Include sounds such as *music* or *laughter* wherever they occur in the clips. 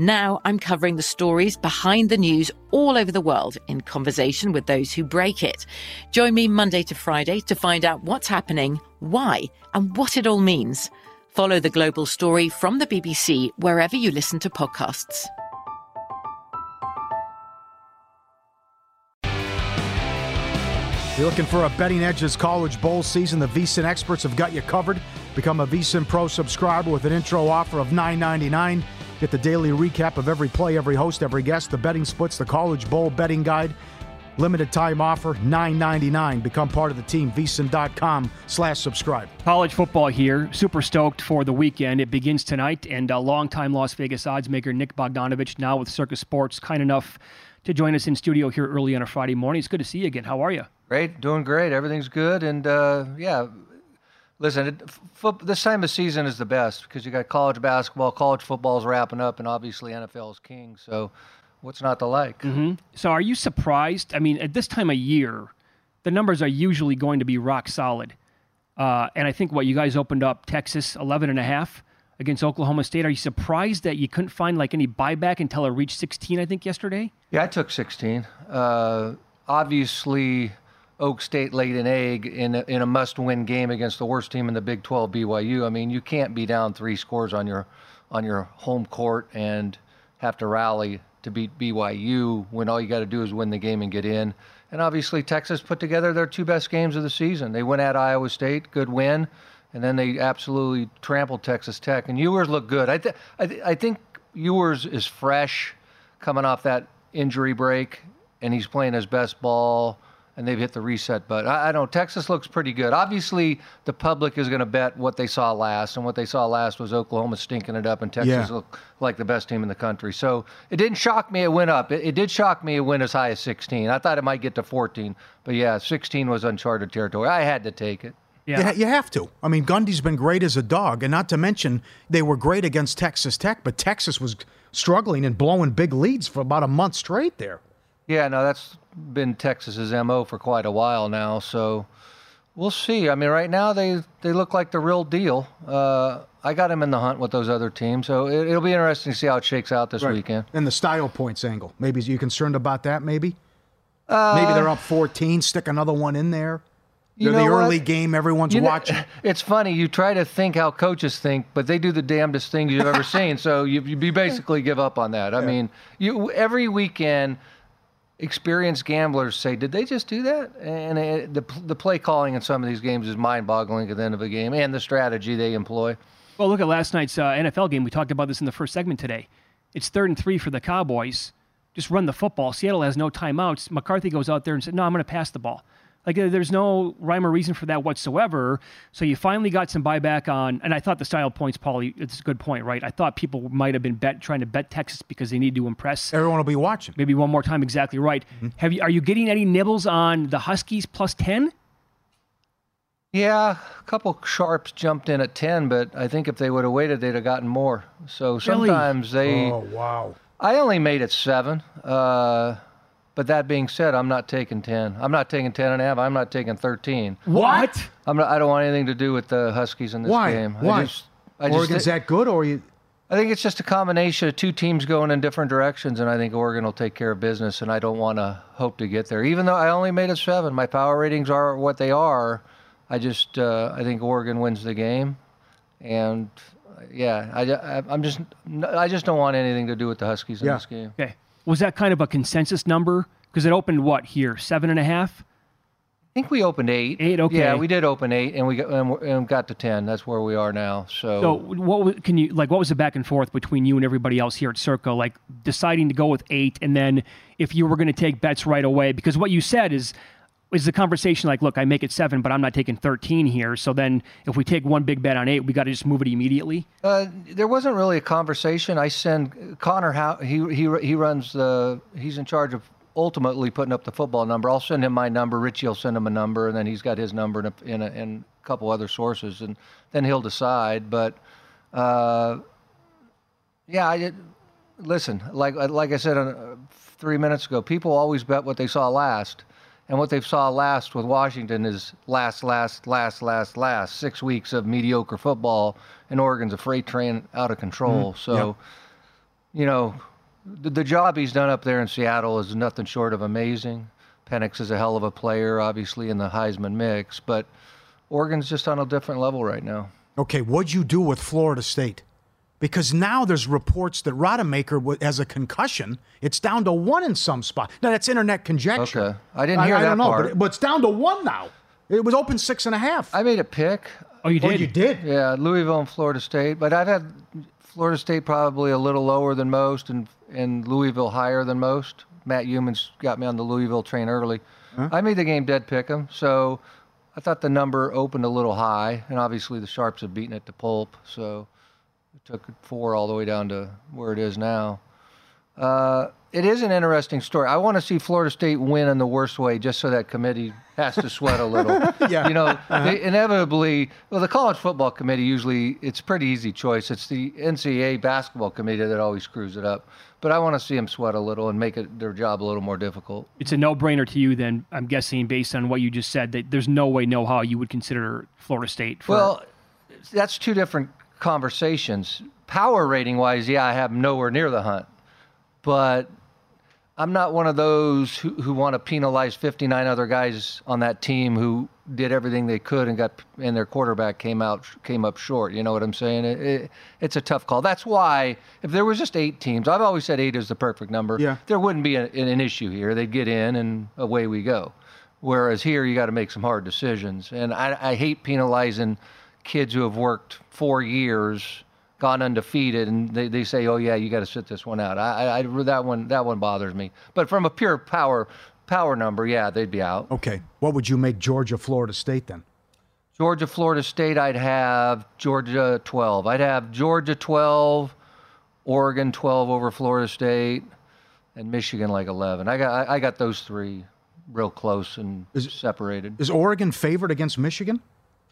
Now I'm covering the stories behind the news all over the world in conversation with those who break it. Join me Monday to Friday to find out what's happening, why, and what it all means. Follow The Global Story from the BBC wherever you listen to podcasts. You're looking for a betting edge this college bowl season? The VSIN experts have got you covered. Become a VSIN Pro subscriber with an intro offer of $9.99. Get the daily recap of every play, every host, every guest, the betting splits, the college bowl betting guide. Limited time offer, $9.99. Become part of the team, VSIN.com slash subscribe. College football here. Super stoked for the weekend. It begins tonight, and a longtime Las Vegas odds maker Nick Bogdanovich, now with Circa Sports, kind enough to join us in studio here early on a Friday morning. It's good to see you again. How are you? Great, doing great. Everything's good, and uh, yeah. Listen, it, f- this time of season is the best because you got college basketball, college football's wrapping up, and obviously NFL is king. So, what's not to like? Mm-hmm. So, are you surprised? I mean, at this time of year, the numbers are usually going to be rock solid. Uh, and I think what you guys opened up Texas 11 and a half against Oklahoma State. Are you surprised that you couldn't find like any buyback until it reached 16? I think yesterday. Yeah, I took 16. Uh, obviously, Oak State laid an egg in a, in a must-win game against the worst team in the Big 12, BYU. I mean, you can't be down three scores on your on your home court and have to rally to beat BYU when all you got to do is win the game and get in. And obviously, Texas put together their two best games of the season. They went at Iowa State, good win, and then they absolutely trampled Texas Tech. And Ewers looked good. I, th- I, th- I think Ewers is fresh, coming off that injury break, and he's playing his best ball and they've hit the reset button. I, I don't know. Texas looks pretty good. Obviously, the public is going to bet what they saw last, and what they saw last was Oklahoma stinking it up, and Texas Yeah. looked like the best team in the country. So it didn't shock me. It went up. It, it did shock me. It went as high as 16. I thought it might get to 14, but yeah, 16 was uncharted territory. I had to take it. Yeah. You, ha- you have to. I mean, Gundy's been great as a dog, and not to mention they were great against Texas Tech, but Texas was struggling and blowing big leads for about a month straight there. Yeah, no, that's been Texas's mo for quite a while now. So we'll see. I mean, right now they they look like the real deal. Uh, I got him in the hunt with those other teams, so it, it'll be interesting to see how it shakes out this weekend. And the style points angle. Maybe you concerned about that? Maybe. maybe they're up 14. Stick another one in there. You They're the what? early game. Everyone's You know, watching. *laughs* it's funny. You try to think how coaches think, but they do the damnedest things you've ever *laughs* seen. So you, you basically give up on that. I mean, you every weekend, experienced gamblers say, "Did they just do that?" And it, the the play calling in some of these games is mind-boggling at the end of a game, and the strategy they employ. Well, look at last night's uh, NFL game. We talked about this in the first segment today. It's third and three for the Cowboys. Just run the football. Seattle has no timeouts. McCarthy goes out there and said, "No, I'm going to pass the ball." Like there's no rhyme or reason for that whatsoever. So you finally got some buyback on, and I thought the style points, Paulie, it's a good point, right? I thought people might have been bet trying to bet Texas because they need to impress. Everyone will be watching. Maybe one more time, exactly right. Have you? Are you getting any nibbles on the Huskies plus ten? Yeah, a couple sharps jumped in at ten, but I think if they would have waited, they'd have gotten more. So sometimes they. Oh wow. I only made it seven. Uh, but that being said, I'm not taking 10. I'm not taking 10 and a half. I'm not taking 13. What? I'm not, I don't want anything to do with the Huskies in this Why? game. Why? I just, I just that good, or you? I think it's just a combination of two teams going in different directions, and I think Oregon will take care of business. And I don't want to hope to get there, even though I only made a seven. My power ratings are what they are. I just uh, I think Oregon wins the game, and yeah, I, I'm just I just don't want anything to do with the Huskies in Yeah. this game. Okay. Was that kind of a consensus number? Because it opened what here, seven and a half? I think we opened eight. Eight, okay. Yeah, we did open eight, and we got and, got to ten. That's where we are now. So, So what was- can you like? What was the back and forth between you and everybody else here at Circa? Like deciding to go with eight, and then if you were going to take bets right away, because what you said is is the conversation like, look, I make it seven, but I'm not taking thirteen here. So then if we take one big bet on eight, we got to just move it immediately. Uh, there wasn't really a conversation. I send Connor how he he he runs the he's in charge of ultimately putting up the football number. I'll send him my number. Richie will send him a number, and then he's got his number in a, in a, a couple other sources, and then he'll decide. But uh, yeah, I did, listen. Like like I said uh, three minutes ago, people always bet what they saw last. And what they saw last with Washington is last, last, last, last, last six weeks of mediocre football, and Oregon's a freight train out of control. Mm-hmm. So, you know, the, the job he's done up there in Seattle is nothing short of amazing. Penix is a hell of a player, obviously in the Heisman mix, but Oregon's just on a different level right now. Okay, what'd you do with Florida State? Because now there's reports that Rodemaker has a concussion. It's down to one in some spot. Now that's internet conjecture. Okay. I didn't hear I, that don't know, part. But, it- but it's down to one now. It was open six and a half. I made a pick. Oh, you did? oh, did. you did. Yeah, Louisville and Florida State, but I've had Florida State probably a little lower than most, and and Louisville higher than most. Matt Youmans got me on the Louisville train early. I made the game dead pick 'em, so I thought the number opened a little high, and obviously the Sharps have beaten it to pulp, so it took four all the way down to where it is now. Uh, it is an interesting story. I want to see Florida State win in the worst way, just so that committee has to sweat a little. *laughs* Yeah. You know, they inevitably. Well, the college football committee usually it's a pretty easy choice. It's the NCAA basketball committee that always screws it up. But I want to see them sweat a little and make it their job a little more difficult. It's a no-brainer to you. Then I'm guessing, based on what you just said, that there's no way, no how you would consider Florida State. For, Well, that's two different conversations. Power rating wise, yeah, I have nowhere near the hunt. But I'm not one of those who, who want to penalize 59 other guys on that team who did everything they could and got and their quarterback came out came up short. You know what I'm saying? It, it, it's a tough call. That's why if there was just eight teams, I've always said eight is the perfect number. Yeah. There wouldn't be a, an issue here. They'd get in and away we go. Whereas here you got to make some hard decisions, and I, I hate penalizing kids who have worked four years, gone undefeated, and they, they say, "Oh yeah, you got to sit this one out." I, I, I that one that one bothers me. But from a pure power power number, yeah, they'd be out. Okay, what would you make Georgia, Florida State then? Georgia, Florida State, I'd have Georgia 12. I'd have Georgia 12, Oregon 12 over Florida State, and Michigan like 11. I got I, I got those three real close and is, separated. Is Oregon favored against Michigan?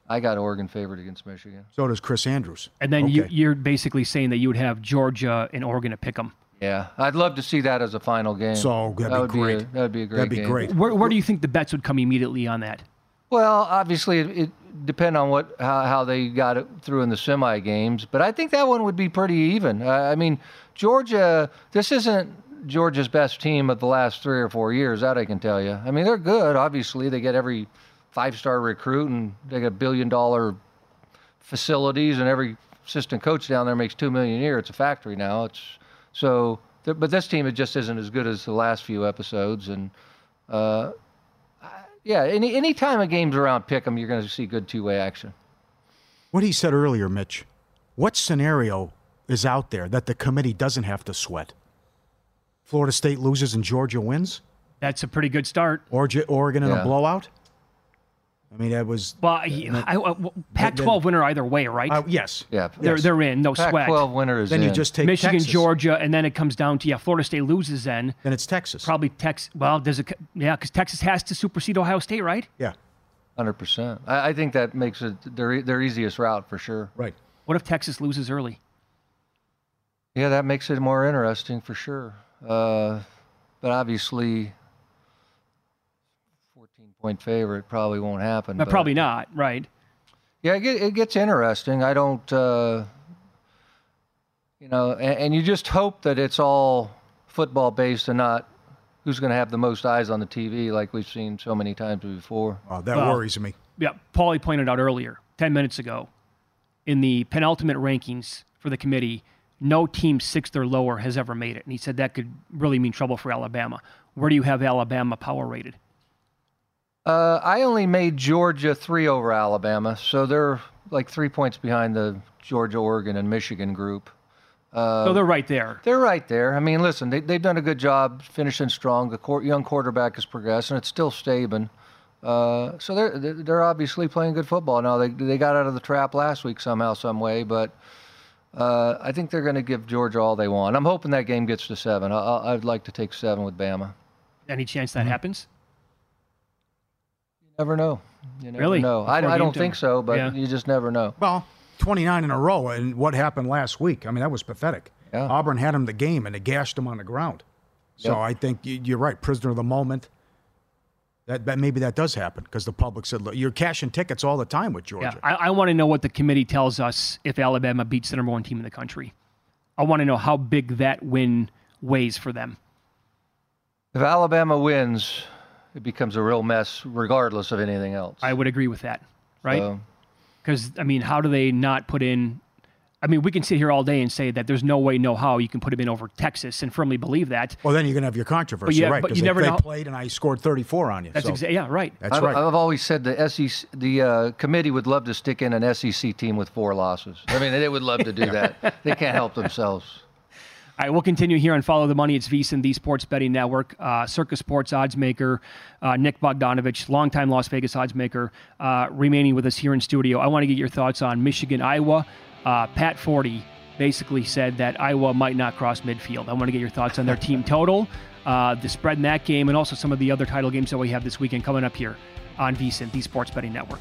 I got Oregon favored against Michigan. So does Chris Andrews. and then you, okay. you're basically saying that you would have Georgia and Oregon to pick them. Yeah, I'd love to see that as a final game. So, that'd that be would great. Be a, that'd be a great That'd be game. great. Where, where do you think the bets would come immediately on that? Well, obviously, it, it depend on what how, how they got it through in the semi games, but I think that one would be pretty even. Uh, I mean, Georgia. This isn't Georgia's best team of the last three or four years. That I can tell you. I mean, they're good. Obviously, they get every five-star recruit, and they got billion-dollar facilities, and every assistant coach down there makes two million a year. It's a factory now. It's so. But this team, it just isn't as good as the last few episodes, and. Uh, yeah, any any time a game's around Pick'em, you're going to see good two-way action. What he said earlier, Mitch. What scenario is out there that the committee doesn't have to sweat? Florida State loses and Georgia wins? That's a pretty good start. Or Oregon in a blowout? I mean, that was. Well, I, I, I- Pac-12 winner either way, right? Uh, yes. Yeah, they're yes. they're in, no sweat. Pac-12 winner is Then you just take Michigan, Texas. Georgia, and then it comes down to yeah, Florida State loses. Then Then it's Texas. probably Texas. Well, does it? Yeah, because Texas has to supersede Ohio State, right? Yeah. hundred percent. I, I think that makes it their their easiest route for sure. Right. What if Texas loses early? Yeah, that makes it more interesting for sure. Uh, but obviously, fourteen point favorite probably won't happen. But but- probably not, right? Yeah, it, get, it gets interesting. I don't. Uh, you know, and, and you just hope that it's all football based and not who's going to have the most eyes on the TV, like we've seen so many times before. Oh, that Well- worries me. Yeah, Paulie pointed out earlier, 10 minutes ago, in the penultimate rankings for the committee, no team sixth or lower has ever made it. And he said that could really mean trouble for Alabama. Where do you have Alabama power rated? Uh, I only made Georgia three over Alabama, so they're like three points behind the Georgia, Oregon, and Michigan group. so they're right there. They're right there. I mean, listen, they, they've done a good job finishing strong. The court, young quarterback has progressed, and it's still Saban. Uh, so they're they're obviously playing good football now. They they got out of the trap last week somehow, some way, but uh, I think they're going to give Georgia all they want. I'm hoping that game gets to seven. I, I'd like to take seven with Bama. Any chance Mm-hmm. that happens? You never know. You never Really? know. I, I don't think so, but Yeah. you just never know. Well, 29 in a row, and what happened last week? I mean, that was pathetic. Yeah. Auburn had him the game, and they gashed him on the ground. So Yep. I think you- you're right, prisoner of the moment. That, that maybe that does happen because the public said, "Look, you're cashing tickets all the time with Yeah, Georgia." I, I want to know what the committee tells us if Alabama beats the number one team in the country. I want to know how big that win weighs for them. If Alabama wins, it becomes a real mess, regardless of anything else. I would agree with that, right? So, Because I mean, how do they not put in? I mean, we can sit here all day and say that there's no way, no how you can put him in over Texas and firmly believe that. well, then you're gonna have your controversy, yeah, right? but you Because they, never they know- played, and I scored 34 on you. That's so exactly yeah, right. That's I've, right. I've always said the SEC, the uh, committee would love to stick in an SEC team with four losses. I mean, they would love to do *laughs* that. They can't help themselves. Right, we'll continue here on Follow the Money. It's VSiN, the Sports Betting Network. Uh, Circa Sports odds maker uh, Nick Bogdanovich, longtime Las Vegas odds maker, uh, remaining with us here in studio. I want to get your thoughts on Michigan, Iowa. Uh, Pat Forde basically said that Iowa might not cross midfield. I want to get your thoughts on their team *laughs* total, uh, the spread in that game, and also some of the other title games that we have this weekend coming up here on VSiN, the Sports Betting Network.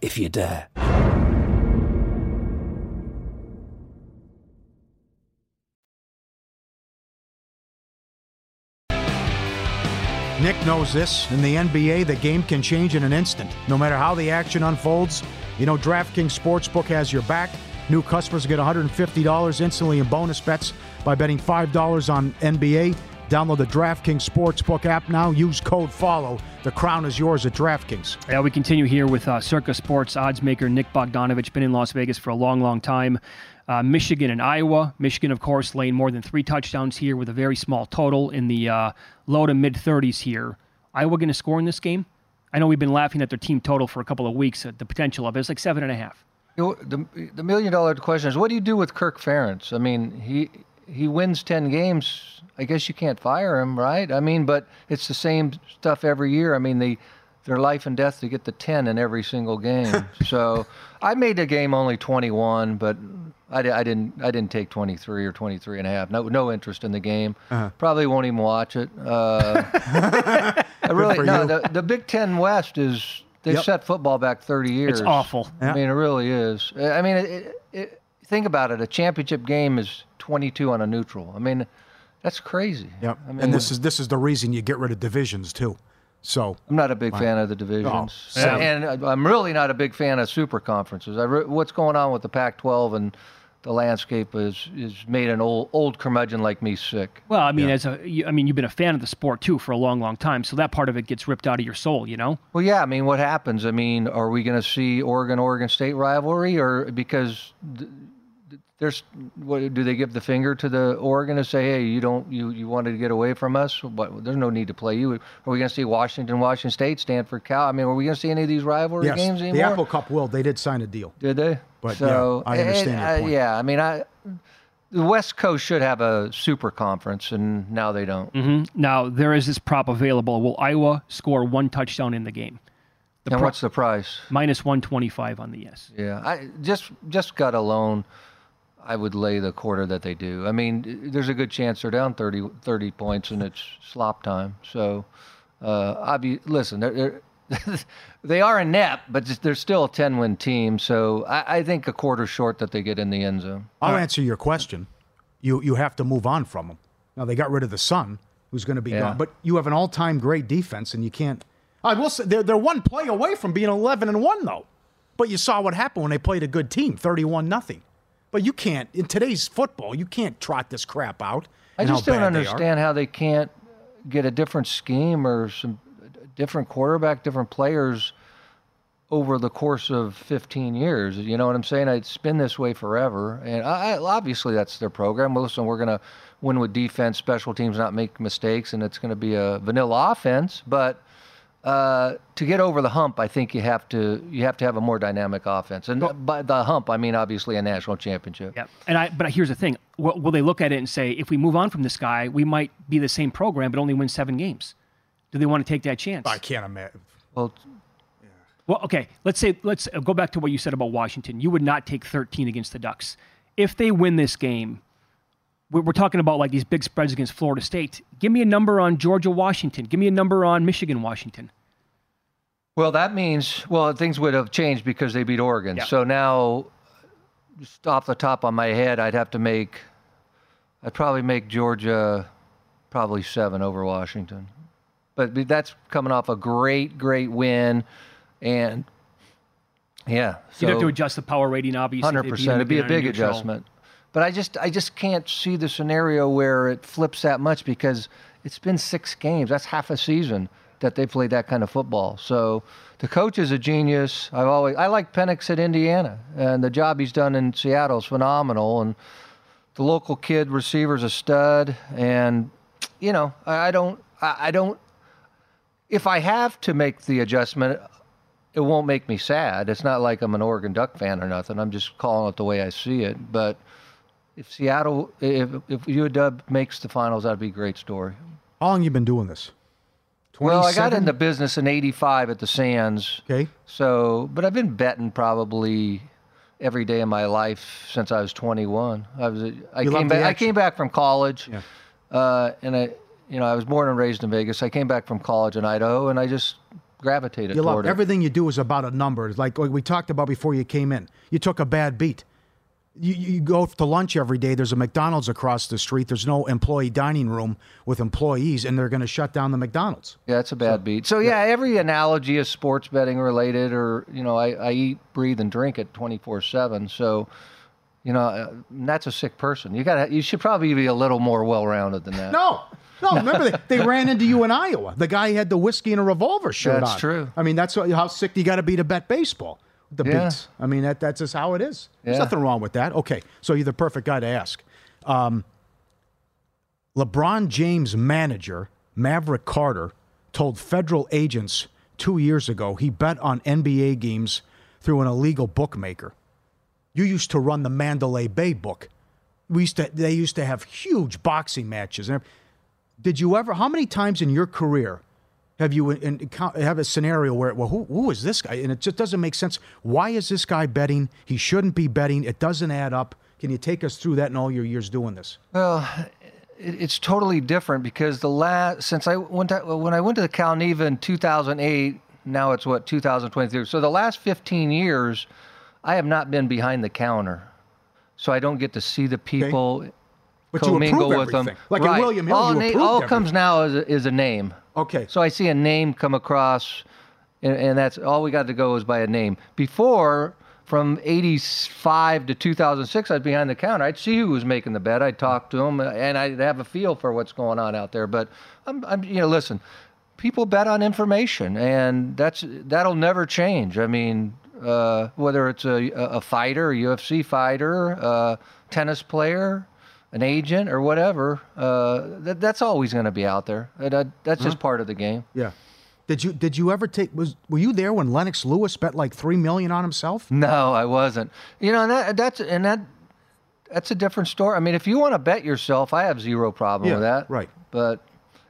if you dare. Nick knows this. In the NBA, the game can change in an instant. No matter how the action unfolds, you know DraftKings Sportsbook has your back. New customers get $150 instantly in bonus bets by betting $5 on NBA. Download the DraftKings Sportsbook app now. Use code FOLLOW. The crown is yours at DraftKings. Yeah, we continue here with uh, Circa Sports odds maker Nick Bogdanovich. Been in Las Vegas for a long, long time. Uh, Michigan and Iowa. Michigan, of course, laying more than three touchdowns here with a very small total in the uh, low to mid 30s here. Iowa going to score in this game? I know we've been laughing at their team total for a couple of weeks at the potential of it. It's like seven and a half. You know, the, the million dollar question is what do you do with Kirk Ferentz? I mean, he he wins 10 games. I guess you can't fire him, right? I mean, but it's the same stuff every year. I mean, the their life and death to get the 10 in every single game. *laughs* so I made the game only 21, but I, I didn't I didn't take 23 or 23 and a half. No no interest in the game. Uh-huh. Probably won't even watch it. Uh, *laughs* I really no. The, the Big Ten West is they Yep. set football back 30 years. It's awful. Yeah. I mean, it really is. I mean, it, it, it, think about it. A championship game is 22 on a neutral. I mean, that's crazy. Yep. I mean, and this is this is the reason you get rid of divisions too. So I'm not a big fan of the divisions, Oh, same. and uh, I'm really not a big fan of super conferences. I re- what's going on with the Pac-12 and the landscape is is made an old old curmudgeon like me sick. Well, I mean, as a, you, I mean, you've been a fan of the sport too for a long, long time, so that part of it gets ripped out of your soul, you know. Well, yeah. I mean, what happens? I mean, are we going to see Oregon Oregon State rivalry, or because th- th- there's what do they give the finger to the Oregon to say, hey, you don't you you wanted to get away from us, but there's no need to play you. Are we going to see Washington Washington State Stanford Cal? I mean, are we going to see any of these rivalry yes, games anymore? the anymore? Apple Cup will. They did sign a deal. Did they? But, so, yeah, I understand and, your uh, yeah, I mean, I the West Coast should have a super conference, and now they don't. hmm Now there is this prop available. Will Iowa score one touchdown in the game? The and pro- what's the price? minus one twenty five on the yes. Yeah, I just just gut alone, I would lay the quarter that they do. I mean, there's a good chance they're down 30, 30 points and it's slop time. So, uh, obvi- listen, they're, they're *laughs* they are inept, but they're still a ten win team. So I, I think a quarter short that they get in the end zone. I'll answer your question. You you have to move on from them. Now they got rid of the son, who's going to be Yeah. gone, but you have an all time great defense, and you can't. I will say they're they're one play away from being eleven and one though. But you saw what happened when they played a good team, thirty-one nothing. But you can't in today's football. You can't trot this crap out. I just don't bad they understand how they can't get a different scheme or some different quarterback, different players over the course of 15 years. You know what I'm saying? It's been this way forever, and I, I, obviously that's their program. Well, listen, we're gonna win with defense, special teams, not make mistakes, and it's gonna be a vanilla offense. But uh, to get over the hump, I think you have to you have to have a more dynamic offense, and by the hump, I mean obviously a national championship. Yeah, and I. But here's the thing: will, will they look at it and say, if we move on from this guy, we might be the same program but only win seven games? Do they want to take that chance? I can't imagine. Well, Well, okay. Let's say let's uh, go back to what you said about Washington. You would not take 13 against the Ducks if they win this game. We're, we're talking about like these big spreads against Florida State. Give me a number on Georgia Washington. Give me a number on Michigan Washington. Well, that means well things would have changed because they beat Oregon. Yeah. So now, just off the top of my head, I'd have to make, I'd probably make Georgia, probably seven over Washington, but that's coming off a great, great win, and yeah, You'd have to adjust the power rating, obviously. Hundred percent. It'd be a big neutral. adjustment. But I just I just can't see the scenario where it flips that much because it's been six games. That's half a season that they played that kind of football. So the coach is a genius. I've always I like Penix at Indiana and the job he's done in Seattle is phenomenal and the local kid receiver's a stud and you know, I, I don't I, I don't if I have to make the adjustment, it won't make me sad. It's not like I'm an Oregon Duck fan or nothing. I'm just calling it the way I see it. But if Seattle, if if UW makes the finals, that'd be a great story. How long you been doing this? Well, I got 27? into business in '85 at the Sands. Okay. So, but I've been betting probably every day of my life since I was 21. I was I You came back. I came back from college, Yeah. uh, and I, you know, I was born and raised in Vegas. I came back from college in Idaho, and I just gravitated You love it. everything you do is about a number. It's like, like we talked about before you came in. You took a bad beat. You, you go to lunch every day. There's a McDonald's across the street. There's no employee dining room with employees, and they're going to shut down the McDonald's. Yeah, it's a bad beat. So yeah, every analogy is sports betting related, or you know, I, I eat, breathe, and drink it twenty four seven. So, you know, uh, that's a sick person. You got you should probably be a little more well rounded than that. No, no. Remember, they, they ran into you in Iowa. The guy had the whiskey and a revolver shirt That's on. true. I mean, that's what, how sick you got to be to bet baseball. The Yeah. beats. I mean, that, that's just how it is. There's nothing wrong with that. Okay, so you're the perfect guy to ask. Um, LeBron James' manager, Maverick Carter, told federal agents two years ago he bet on NBA games through an illegal bookmaker. You used to run the Mandalay Bay book. We used to. They used to have huge boxing matches. Did you ever? How many times in your career Have you in, in, have a scenario where well who who is this guy and it just doesn't make sense. Why is this guy betting? He shouldn't be betting. It doesn't add up. Can you take us through that in all your years doing this? Well, it, it's totally different because the last since I went to, when I went to the Cal Neva in 2008. Now it's what 2023. So the last 15 years, I have not been behind the counter, so I don't get to see the people. Okay. But you commingle with them. Like right. in William Hill, all, na- all comes now is a, is a name. Okay. So I see a name come across, and, and that's all we got to go is by a name. Before, from 85 to 2006, I'd behind the counter. I'd see who was making the bet. I'd talk to them, and I'd have a feel for what's going on out there. But I'm, I'm you know, listen, people bet on information, and that's that'll never change. I mean, uh, whether it's a, a fighter, a UFC fighter, a tennis player, an agent, or whatever, uh, that, that's always going to be out there. And, uh, that's just part of the game. Yeah. Did you did you ever take was were you there when Lennox Lewis bet like three million on himself? No, I wasn't. You know, and that, that's and that that's a different story. I mean, if you want to bet yourself, I have zero problem Yeah, with that. right. But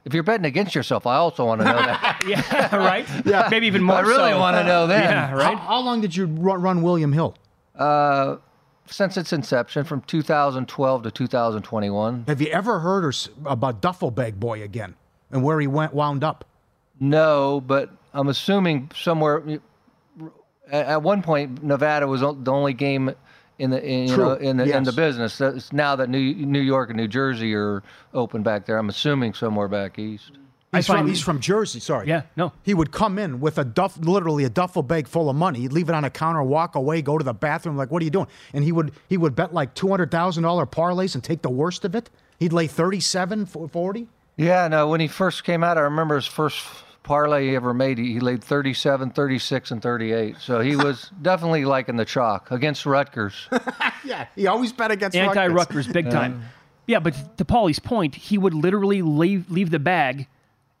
if you're betting against yourself, I also want to know that. *laughs* yeah, *laughs* right. Yeah, maybe even more. I really so. want to know that. Yeah, right. How, how long did you run, run William Hill? Uh, since its inception, from 2012 to 2021. Have you ever heard or, s- about Duffel Bag Boy again and where he went wound up? No, but I'm assuming somewhere. At one point, Nevada was the only game in the in, you know, in the in the business. Now that New New York and New Jersey are open back there, I'm assuming somewhere back east. He's, find- from, he's from Jersey. Sorry. Yeah, no. He would come in with a duff, literally a duffel bag full of money. He'd leave it on a counter, walk away, go to the bathroom. Like, what are you doing? And he would he would bet like two hundred thousand dollar parlays and take the worst of it. He'd lay 37, 40. Yeah, no. When he first came out, I remember his first parlay he ever made. He, he laid 37, 36, and 38. So he *laughs* was definitely liking the chalk against Rutgers. *laughs* Yeah, he always bet against Anti Rutgers. Rutgers, big time. Yeah, but to Paulie's point, he would literally leave leave the bag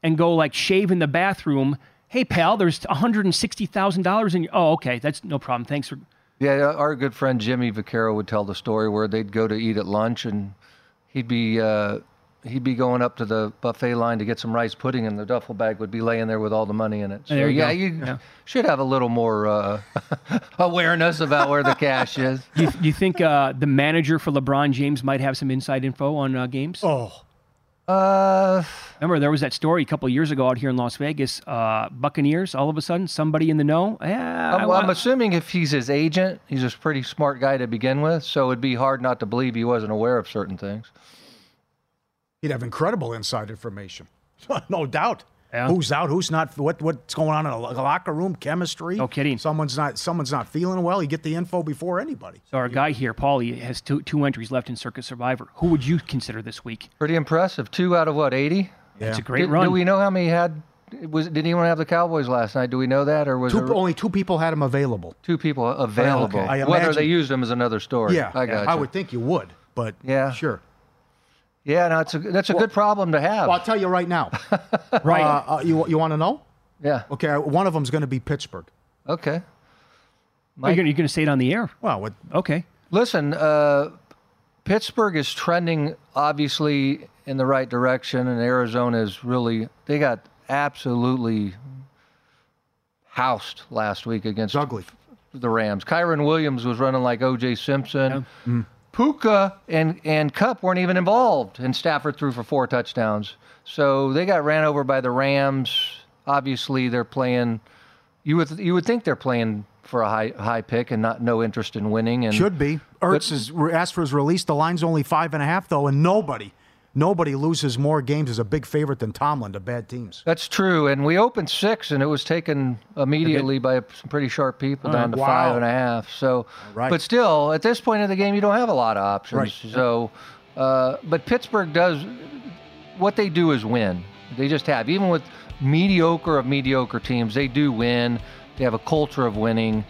and go like shave in the bathroom. Hey, pal, there's one hundred and sixty thousand dollars in your. Oh, okay, that's no problem. Thanks for. Yeah, our good friend Jimmy Vaccaro would tell the story where they'd go to eat at lunch and he'd be uh, he'd be going up to the buffet line to get some rice pudding, and the duffel bag would be laying there with all the money in it. So There you yeah, go. you Yeah. should have a little more uh, *laughs* awareness about where the cash is. Do *laughs* you, you think uh, the manager for LeBron James might have some inside info on uh, games? Oh, Uh, Remember, there was that story a couple of years ago out here in Las Vegas. Uh, Buccaneers, all of a sudden, somebody in the know. Yeah, I I'm, want- I'm assuming if he's his agent, he's a pretty smart guy to begin with, so it'd be hard not to believe he wasn't aware of certain things. he'd have incredible inside information. *laughs* no doubt. Yeah. Who's out? Who's not? What what's going on in a lo- locker room? Chemistry. No kidding. Someone's not. Someone's not feeling well. You get the info before anybody. So our guy here, Paulie, has two, two entries left in Circa Survivor. Who would you consider this week? Pretty impressive. Two out of what, 80? It's a great Did, run. do we know how many had? Was did anyone have the Cowboys last night? Do we know that, or was Two, there only two people had him available. two people available? I Whether imagine- they used them is another story. Yeah, I got I would think you would, but Yeah. sure. Yeah, no, it's a that's a good problem to have. Well, I'll tell you right now. *laughs* right. Uh, uh, you you want to know? yeah. Okay, one of them's going to be Pittsburgh. Okay. Are you going to say it on the air? Well, what, Okay. Listen, uh, Pittsburgh is trending obviously in the right direction, and Arizona is really they got absolutely housed last week against it's ugly. the Rams. Kyren Williams was running like O.J. Simpson. Puka and and Kupp weren't even involved, and Stafford threw for four touchdowns. So they got ran over by the Rams. Obviously, they're playing. You would you would think they're playing for a high high pick and not no interest in winning. And Should be. Ertz is asked for his release. The line's only five and a half though, and nobody, nobody loses more games as a big favorite than Tomlin to bad teams. That's true. And we opened six, and it was taken immediately by some pretty sharp people down to Wow. five and a half. So, right. but still, at this point in the game, you don't have a lot of options. Right. So, uh, but Pittsburgh does what they do is win. They just have, even with mediocre of mediocre teams, they do win. They have a culture of winning.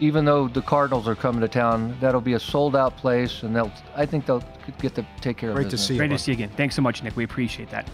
Even though the Cardinals are coming to town, that'll be a sold-out place, and they'll. I think they'll get to take care Great of to see you. Great to see you again. Thanks so much, Nick. We appreciate that.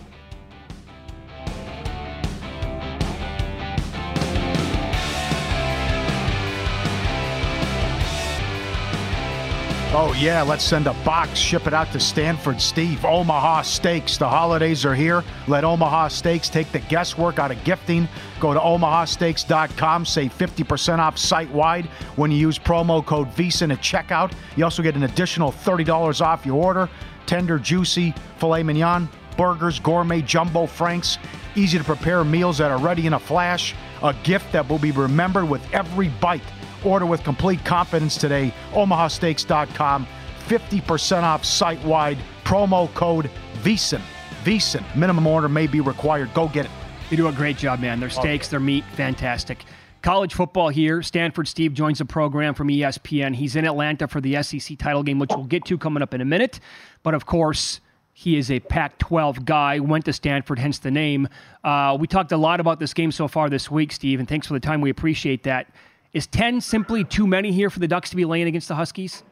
Oh, yeah, let's send a box, ship it out to Stanford Steve. Omaha Steaks. The holidays are here. Let Omaha Steaks take the guesswork out of gifting. Go to omahasteaks.com, save 50% off site wide when you use promo code VSIN at checkout. You also get an additional $30 off your order. Tender, juicy filet mignon, burgers, gourmet, jumbo franks, easy to prepare meals that are ready in a flash. A gift that will be remembered with every bite. Order with complete confidence today. OmahaSteaks.com. 50% off site wide. Promo code VSIN. VSIN. Minimum order may be required. Go get it. You do a great job, man. Their steaks, their meat, fantastic. College football here. Stanford Steve joins the program from ESPN. He's in Atlanta for the SEC title game, which we'll get to coming up in a minute. But of course, he is a Pac 12 guy, went to Stanford, hence the name. Uh, we talked a lot about this game so far this week, Steve, and thanks for the time. We appreciate that. Is 10 simply too many here for the Ducks to be laying against the Huskies?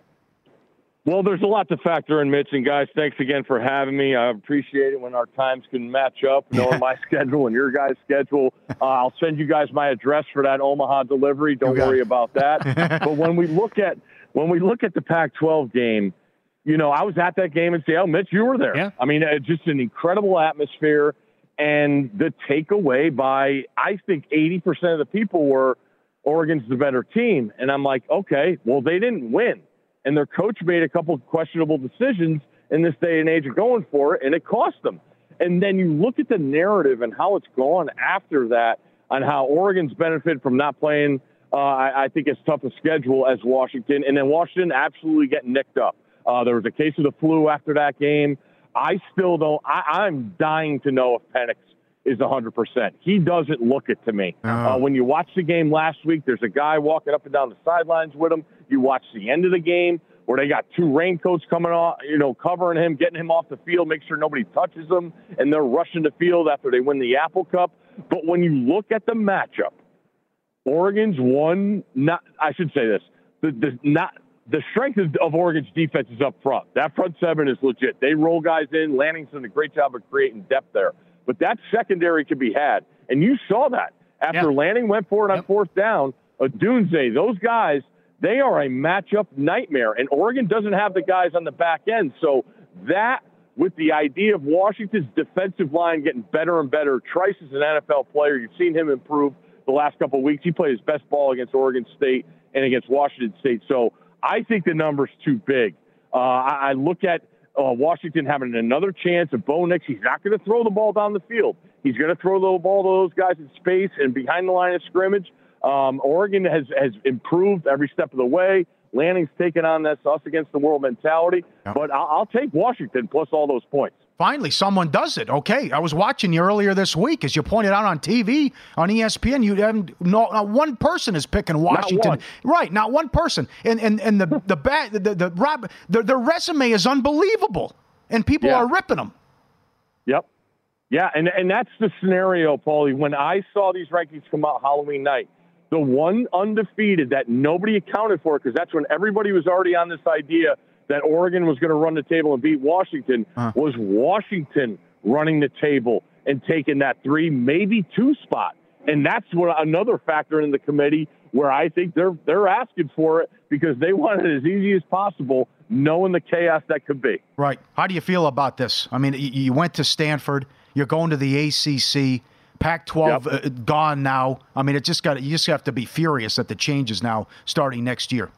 Well, there's a lot to factor in, Mitch. And guys, thanks again for having me. I appreciate it when our times can match up, knowing my *laughs* schedule and your guys' schedule. Uh, I'll send you guys my address for that Omaha delivery. Don't worry it. about that. *laughs* but when we look at when we look at the Pac-12 game, you know, I was at that game in Seattle. Mitch, you were there. Yeah. I mean, it's just an incredible atmosphere. And the takeaway by, I think, 80% of the people were Oregon's the better team. And I'm like, okay, well, they didn't win and their coach made a couple questionable decisions in this day and age of going for it, and it cost them. And then you look at the narrative and how it's gone after that, on how Oregon's benefited from not playing. Uh, I, I think as tough a schedule as Washington, and then Washington absolutely getting nicked up. Uh, there was a case of the flu after that game. I still don't. I, I'm dying to know if Penix is 100%. He doesn't look it to me. Uh, when you watch the game last week, there's a guy walking up and down the sidelines with him. You watch the end of the game where they got two raincoats coming off, you know, covering him, getting him off the field, make sure nobody touches him, and they're rushing the field after they win the Apple Cup. But when you look at the matchup, Oregon's one. Not, I should say this: the, the not the strength of, of Oregon's defense is up front. That front seven is legit. They roll guys in. Lanning's done a great job of creating depth there. But that secondary could be had, and you saw that after Yeah. Lanning went for it on Yep. fourth down, a Odunze, those guys, they are a matchup nightmare, and Oregon doesn't have the guys on the back end. So that, with the idea of Washington's defensive line getting better and better, Trice is an NFL player. You've seen him improve the last couple of weeks. He played his best ball against Oregon State and against Washington State. So I think the number's too big. Uh, I, I look at uh, Washington having another chance of Bo Nix. He's not going to throw the ball down the field. He's going to throw the ball to those guys in space and behind the line of scrimmage. Um, Oregon has has improved every step of the way. Lanning's taken on this us against the world mentality, but I'll, I'll take Washington plus all those points. Finally, someone does it. Okay, I was watching you earlier this week, as you pointed out on TV on ESPN. You haven't no, not one person is picking Washington, one. right? Not one person, and and and the the bat the the, the Rob resume is unbelievable, and people Yeah. are ripping them. Yep. Yeah, and and that's the scenario, Paulie. When I saw these rankings come out Halloween night, the one undefeated that nobody accounted for, because that's when everybody was already on this idea that Oregon was going to run the table and beat Washington, was Washington running the table and taking that three, maybe two spot. And that's what another factor in the committee where I think they're they're asking for it because they want it as easy as possible, knowing the chaos that could be. Right. How do you feel about this? I mean, you went to Stanford. You're going to the ACC. Pac-12 uh, gone now. I mean, it just got. You just have to be furious at the changes now starting next year.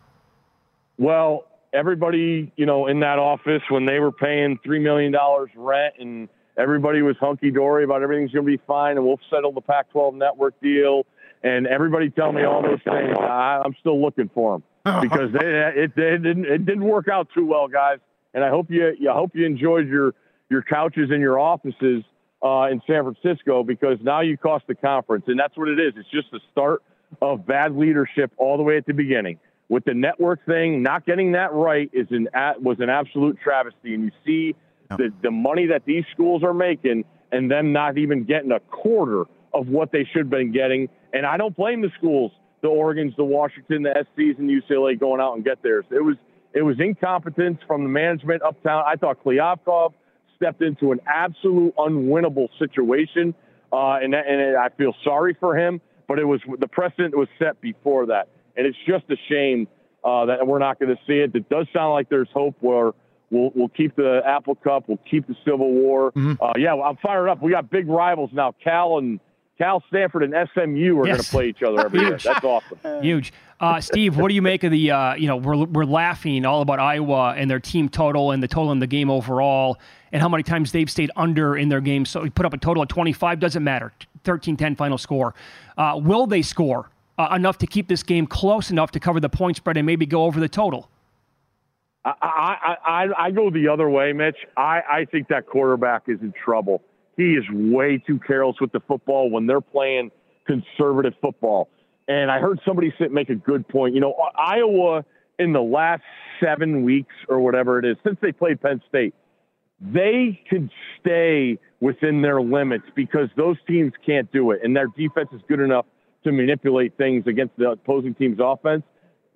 Well, everybody, you know, in that office when they were paying three million dollars rent and everybody was hunky dory about everything's going to be fine and we'll settle the Pac-12 network deal and everybody tell me all those things. I, I'm still looking for them *laughs* because they, it, it didn't it didn't work out too well, guys. And I hope you I hope you enjoyed your your couches in your offices uh, in San Francisco because now you cost the conference, and that's what it is. It's just the start of bad leadership all the way at the beginning. With the network thing, not getting that right is an was an absolute travesty, and you see the the money that these schools are making, and them not even getting a quarter of what they should have been getting. And I don't blame the schools, the Oregon's, the Washington, the SCs, and UCLA going out and get theirs. It was it was incompetence from the management uptown. I thought Kliavkoff stepped into an absolute unwinnable situation, uh, and and I feel sorry for him. But it was the precedent was set before that, and it's just a shame uh, that we're not going to see it. It does sound like there's hope where we'll we'll keep the Apple Cup, we'll keep the Civil War. Mm-hmm. Uh, yeah, I'm fired up. We got big rivals now. Cal and Cal Stanford and SMU are Yes. going to play each other every year. That's awesome. *laughs* Huge. Uh, Steve, what do you make of the, uh, you know, we're, we're laughing all about Iowa and their team total and the total in the game overall and how many times they've stayed under in their game. So we put up a total of 25, doesn't matter. 13 10 final score. Uh, will they score uh, enough to keep this game close enough to cover the point spread and maybe go over the total? I, I, I, I go the other way, Mitch. I, I think that quarterback is in trouble. He is way too careless with the football when they're playing conservative football. And I heard somebody sit, make a good point. You know, Iowa in the last seven weeks or whatever it is, since they played Penn State, they can stay within their limits because those teams can't do it. And their defense is good enough to manipulate things against the opposing team's offense.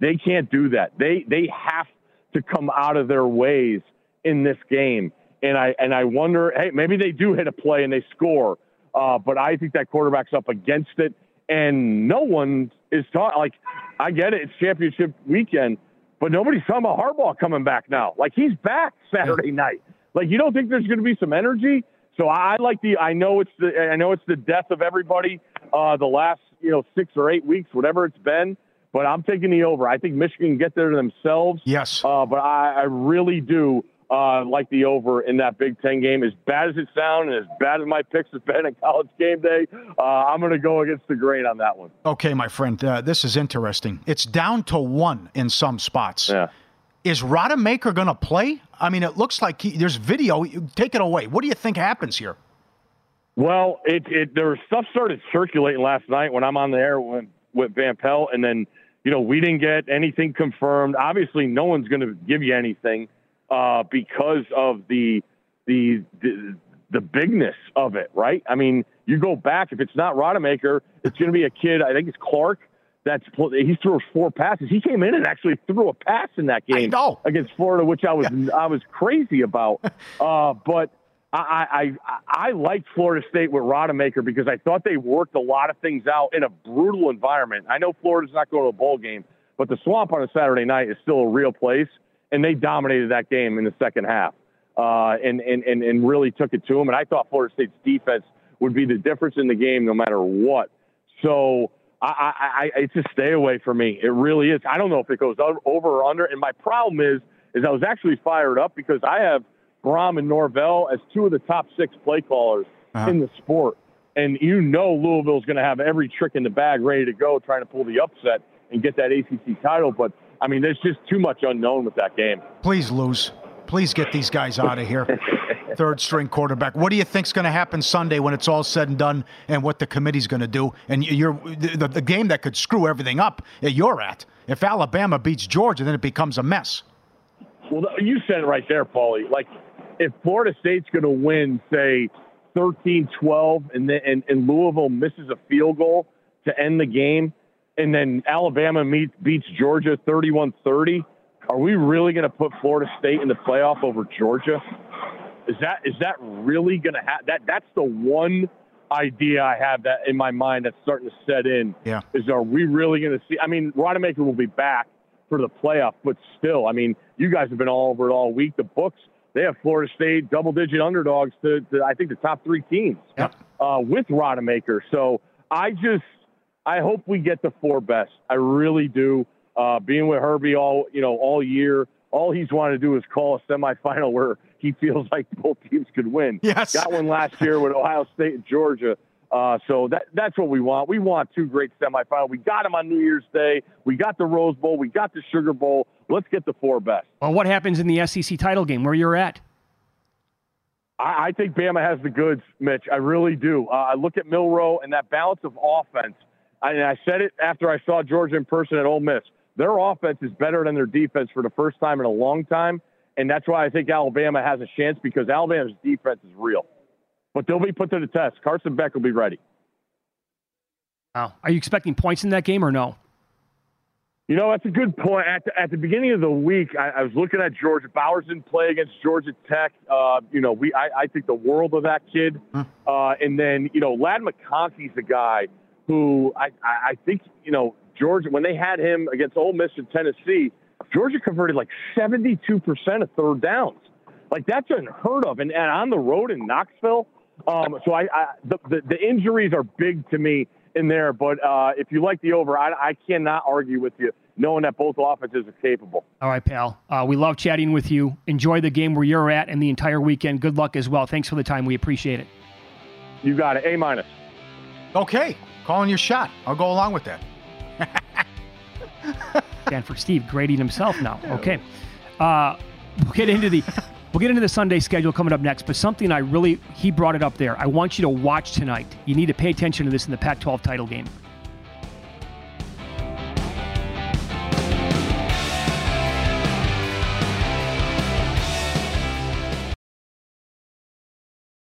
They can't do that. They they have to come out of their ways in this game. And I and I wonder, hey, maybe they do hit a play and they score. Uh, but I think that quarterback's up against it, and no one is talking. Like, I get it, it's championship weekend, but nobody's talking about Harbaugh coming back now. Like, he's back Saturday night. Like, you don't think there's going to be some energy? So I like the. I know it's the. I know it's the death of everybody. Uh, the last you know six or eight weeks, whatever it's been. But I'm taking the over. I think Michigan can get there themselves. Yes. Uh, but I, I really do uh, like the over in that Big Ten game. As bad as it sounds, and as bad as my picks have been at College Game Day, uh, I'm going to go against the grain on that one. Okay, my friend, uh, this is interesting. It's down to one in some spots. Yeah. Is Rodemaker going to play? I mean, it looks like he, there's video. Take it away. What do you think happens here? Well, it, it there was stuff started circulating last night when I'm on the air with, with Van Pelt, and then you know we didn't get anything confirmed. Obviously, no one's going to give you anything uh, because of the, the the the bigness of it, right? I mean, you go back if it's not Rodemaker, it's going to be a kid. I think it's Clark. That's he threw four passes. He came in and actually threw a pass in that game against Florida, which I was I was crazy about. *laughs* Uh, but I, I I liked Florida State with Rodemaker because I thought they worked a lot of things out in a brutal environment. I know Florida's not going to a bowl game, but the swamp on a Saturday night is still a real place, and they dominated that game in the second half, uh, and, and and and really took it to them. And I thought Florida State's defense would be the difference in the game no matter what. So I, I, I it's a stay away for me. It really is. I don't know if it goes over or under. And my problem is, is I was actually fired up because I have Brohm and Norvell as two of the top six play callers Uh-huh. in the sport. And you know Louisville's going to have every trick in the bag ready to go, trying to pull the upset and get that ACC title. But I mean, there's just too much unknown with that game. Please lose. Please get these guys out of here. *laughs* Third string quarterback. What do you think's going to happen Sunday when it's all said and done, and what the committee's going to do? And you're the, the game that could screw everything up. You're at. If Alabama beats Georgia, then it becomes a mess. Well, you said it right there, Paulie. Like, if Florida State's going to win, say, 13 12, and, then, and, and Louisville misses a field goal to end the game, and then Alabama beats Georgia 31 30, are we really going to put Florida State in the playoff over Georgia? Is that is that really going to happen? That that's the one idea I have that in my mind that's starting to set in. Yeah. Is are we really going to see? I mean, Rodemaker will be back for the playoff, but still, I mean, you guys have been all over it all week. The books they have Florida State double digit underdogs to, to I think the top three teams Yep. uh, with Rodemaker. So I just I hope we get the four best. I really do. Uh, being with Herbie all you know all year, all he's wanted to do is call a semifinal where he feels like both teams could win. Yes. got one last year with Ohio State and Georgia. Uh, so that that's what we want. We want two great semifinals. We got them on New Year's Day. We got the Rose Bowl. We got the Sugar Bowl. Let's get the four best. Well, what happens in the SEC title game where you're at? I, I think Bama has the goods, Mitch. I really do. Uh, I look at Milroe and that balance of offense. I, and I said it after I saw Georgia in person at Ole Miss. Their offense is better than their defense for the first time in a long time, and that's why I think Alabama has a chance because Alabama's defense is real. But they'll be put to the test. Carson Beck will be ready. Wow. Are you expecting points in that game or no? You know, that's a good point. At the, at the beginning of the week, I, I was looking at Georgia. Bowers didn't play against Georgia Tech. Uh, you know, we I, I think the world of that kid. Uh, and then, you know, Ladd McConkey's a guy who I, I I think, you know, Georgia, when they had him against Ole Miss and Tennessee, Georgia converted like 72% of third downs. Like that's unheard of. And, and on the road in Knoxville, um, so I, I the, the, the injuries are big to me in there. But uh, if you like the over, I, I cannot argue with you, knowing that both offenses are capable. All right, pal. Uh, we love chatting with you. Enjoy the game where you're at and the entire weekend. Good luck as well. Thanks for the time. We appreciate it. You got it. A minus. Okay, calling your shot. I'll go along with that. *laughs* Stanford Steve grading himself now. Okay. Uh, we'll get into the we'll get into the Sunday schedule coming up next, but something I really he brought it up there. I want you to watch tonight. You need to pay attention to this in the Pac-12 title game.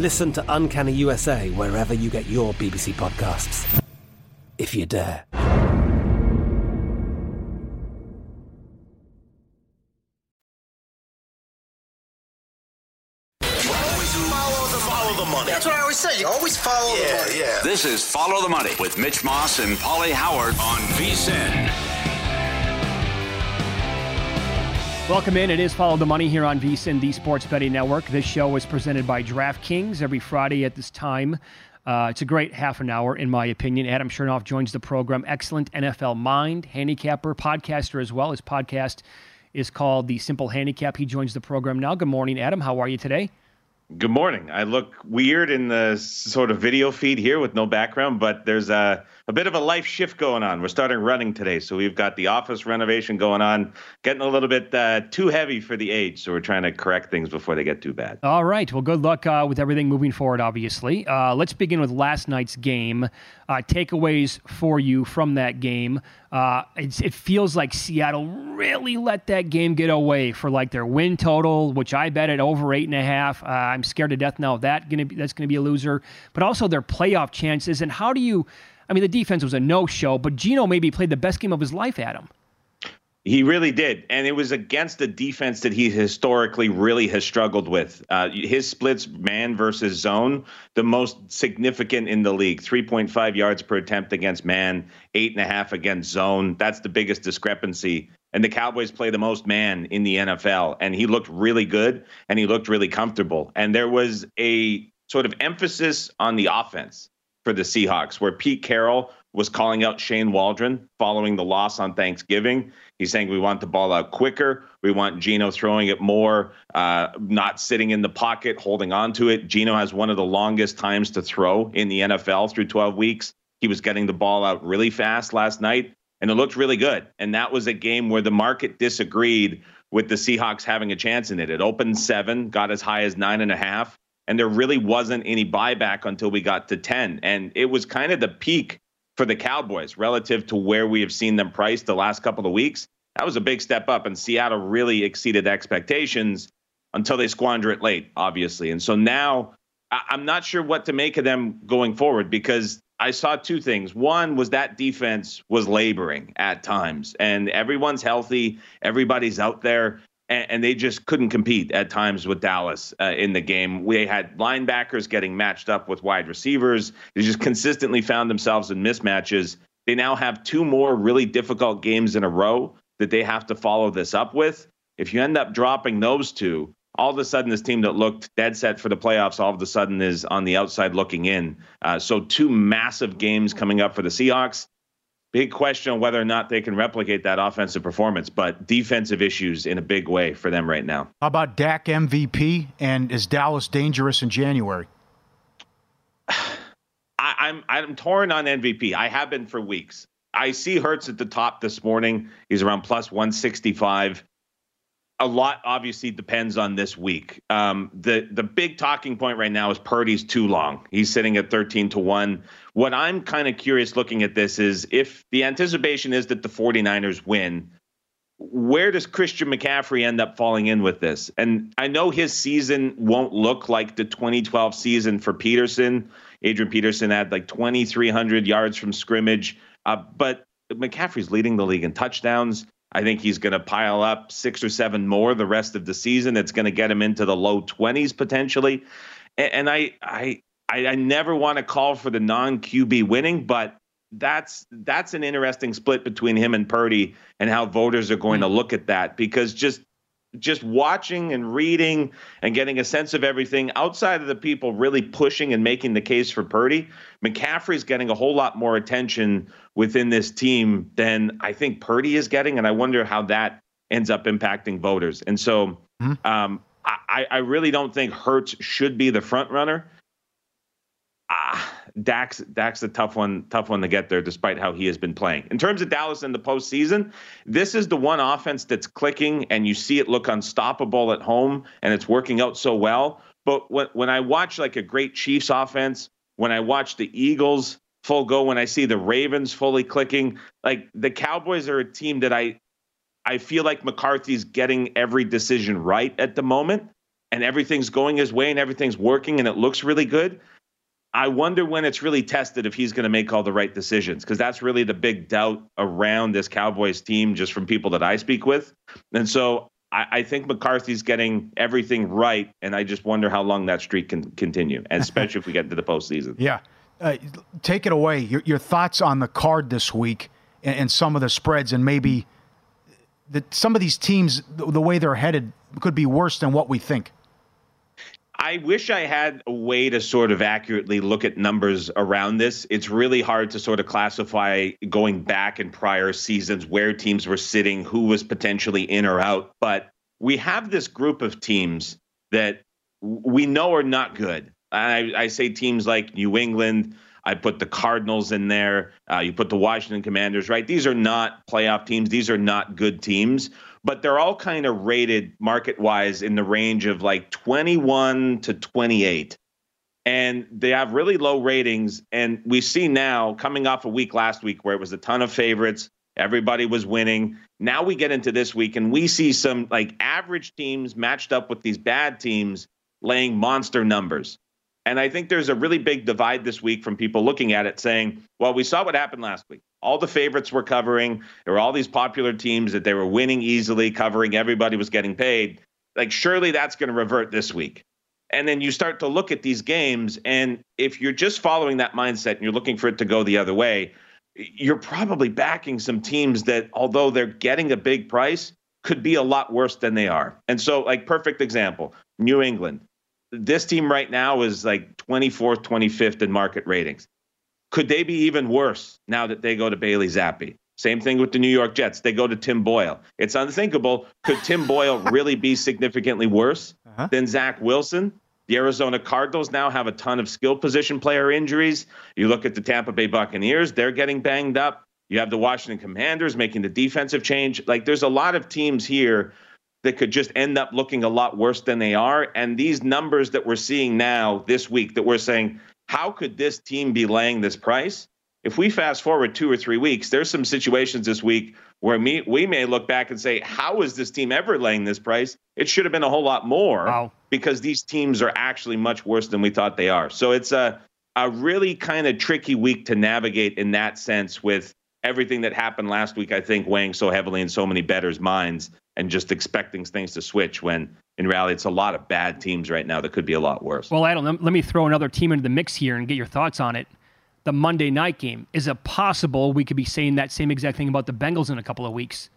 Listen to Uncanny USA wherever you get your BBC podcasts, if you dare. Always Follow the money. That's what I always say. You always follow the money. Yeah. This is Follow the Money with Mitch Moss and Pauly Howard on VSIN. Welcome in. It is Follow the Money here on VSIN, the Sports Betting Network. This show is presented by DraftKings every Friday at this time. Uh, it's a great half an hour, in my opinion. Adam Chernoff joins the program. Excellent NFL mind, handicapper, podcaster as well. His podcast is called The Simple Handicap. He joins the program now. Good morning, Adam. How are you today? Good morning. I look weird in the sort of video feed here with no background, but there's a, a bit of a life shift going on. We're starting running today, so we've got the office renovation going on, getting a little bit uh, too heavy for the age, so we're trying to correct things before they get too bad. All right. Well, good luck uh, with everything moving forward, obviously. Uh, let's begin with last night's game. Uh, takeaways for you from that game. Uh, it feels like Seattle really let that game get away for like their win total, which I bet at over eight and a half. Uh, I'm scared to death now that. Gonna be, that's to be a loser. But also their playoff chances. And how do you? I mean, the defense was a no-show, but Geno maybe played the best game of his life, Adam. He really did. And it was against the defense that he historically really has struggled with. Uh, his splits, man versus zone, the most significant in the league 3.5 yards per attempt against man, eight and a half against zone. That's the biggest discrepancy. And the Cowboys play the most man in the NFL. And he looked really good and he looked really comfortable. And there was a sort of emphasis on the offense for the Seahawks, where Pete Carroll was calling out Shane Waldron following the loss on Thanksgiving. He's saying we want the ball out quicker. We want Geno throwing it more, uh, not sitting in the pocket, holding on to it. Geno has one of the longest times to throw in the NFL through 12 weeks. He was getting the ball out really fast last night, and it looked really good. And that was a game where the market disagreed with the Seahawks having a chance in it. It opened seven, got as high as nine and a half, and there really wasn't any buyback until we got to 10. And it was kind of the peak for the Cowboys relative to where we have seen them priced the last couple of weeks. That was a big step up, and Seattle really exceeded expectations until they squander it late, obviously. And so now I'm not sure what to make of them going forward because I saw two things. One was that defense was laboring at times, and everyone's healthy, everybody's out there, and, and they just couldn't compete at times with Dallas uh, in the game. We had linebackers getting matched up with wide receivers. They just consistently found themselves in mismatches. They now have two more really difficult games in a row that they have to follow this up with. If you end up dropping those two, all of a sudden this team that looked dead set for the playoffs all of a sudden is on the outside looking in. Uh, so two massive games coming up for the Seahawks. Big question on whether or not they can replicate that offensive performance, but defensive issues in a big way for them right now. How about Dak MVP and is Dallas dangerous in January? *sighs* I, I'm I'm torn on MVP. I have been for weeks. I see Hurts at the top this morning. He's around plus 165 a lot obviously depends on this week. Um, the the big talking point right now is Purdy's too long. He's sitting at 13 to 1. What I'm kind of curious looking at this is if the anticipation is that the 49ers win, where does Christian McCaffrey end up falling in with this? And I know his season won't look like the 2012 season for Peterson. Adrian Peterson had like 2,300 yards from scrimmage, uh, but McCaffrey's leading the league in touchdowns. I think he's going to pile up six or seven more the rest of the season. It's going to get him into the low 20s potentially. And, and I, I, I, I never want to call for the non QB winning, but that's that's an interesting split between him and Purdy and how voters are going mm-hmm. to look at that because just just watching and reading and getting a sense of everything outside of the people really pushing and making the case for Purdy, McCaffrey's getting a whole lot more attention within this team than I think Purdy is getting. And I wonder how that ends up impacting voters. And so mm-hmm. um, I, I really don't think Hurts should be the front runner. Ah, Dak's Dak's a tough one, tough one to get there, despite how he has been playing. In terms of Dallas in the postseason, this is the one offense that's clicking, and you see it look unstoppable at home, and it's working out so well. But when when I watch like a great Chiefs offense, when I watch the Eagles full go, when I see the Ravens fully clicking, like the Cowboys are a team that I I feel like McCarthy's getting every decision right at the moment, and everything's going his way, and everything's working, and it looks really good. I wonder when it's really tested if he's going to make all the right decisions because that's really the big doubt around this Cowboys team, just from people that I speak with. And so I, I think McCarthy's getting everything right, and I just wonder how long that streak can continue, and *laughs* especially if we get into the postseason. Yeah. Uh, take it away. Your, your, thoughts on the card this week and, and some of the spreads, and maybe that some of these teams, the, the way they're headed, could be worse than what we think. I wish I had a way to sort of accurately look at numbers around this. It's really hard to sort of classify going back in prior seasons where teams were sitting, who was potentially in or out. But we have this group of teams that we know are not good. I, I say teams like New England. I put the Cardinals in there. Uh, you put the Washington Commanders, right? These are not playoff teams. These are not good teams but they're all kind of rated market wise in the range of like 21 to 28. And they have really low ratings. And we see now, coming off a week last week where it was a ton of favorites, everybody was winning. Now we get into this week and we see some like average teams matched up with these bad teams laying monster numbers. And I think there's a really big divide this week from people looking at it saying, well, we saw what happened last week. All the favorites were covering. There were all these popular teams that they were winning easily, covering. Everybody was getting paid. Like, surely that's going to revert this week. And then you start to look at these games. And if you're just following that mindset and you're looking for it to go the other way, you're probably backing some teams that, although they're getting a big price, could be a lot worse than they are. And so, like, perfect example New England. This team right now is like 24th, 25th in market ratings. Could they be even worse now that they go to Bailey Zappe? Same thing with the New York Jets. They go to Tim Boyle. It's unthinkable. Could Tim Boyle *laughs* really be significantly worse uh-huh. than Zach Wilson? The Arizona Cardinals now have a ton of skill position player injuries. You look at the Tampa Bay Buccaneers, they're getting banged up. You have the Washington Commanders making the defensive change. Like there's a lot of teams here that could just end up looking a lot worse than they are. And these numbers that we're seeing now this week that we're saying, how could this team be laying this price? If we fast forward two or three weeks, there's some situations this week where me, we may look back and say, how is this team ever laying this price? It should have been a whole lot more wow. because these teams are actually much worse than we thought they are. So it's a, a really kind of tricky week to navigate in that sense with everything that happened last week, I think, weighing so heavily in so many bettors' minds and just expecting things to switch when in reality it's a lot of bad teams right now that could be a lot worse. Well, Adam, let me throw another team into the mix here and get your thoughts on it. The Monday night game. Is it possible we could be saying that same exact thing about the Bengals in a couple of weeks?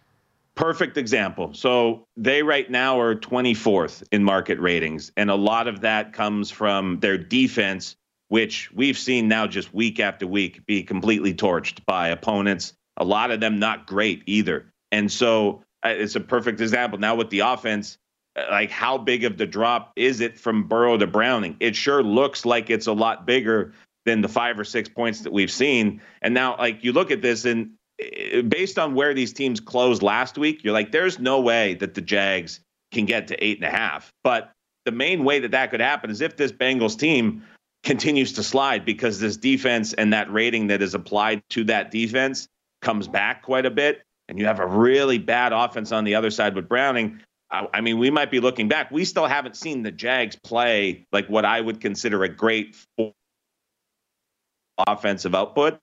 Perfect example. So they right now are 24th in market ratings, and a lot of that comes from their defense which we've seen now just week after week be completely torched by opponents. A lot of them not great either. And so it's a perfect example. Now with the offense, uh, like how big of the drop is it from Burrow to Browning? It sure looks like it's a lot bigger than the five or six points that we've seen. And now, like you look at this, and uh, based on where these teams closed last week, you're like, there's no way that the Jags can get to eight and a half. But the main way that that could happen is if this Bengals team continues to slide because this defense and that rating that is applied to that defense comes back quite a bit. And you have a really bad offense on the other side with Browning. I, mean, we might be looking back. We still haven't seen the Jags play like what I would consider a great offensive output.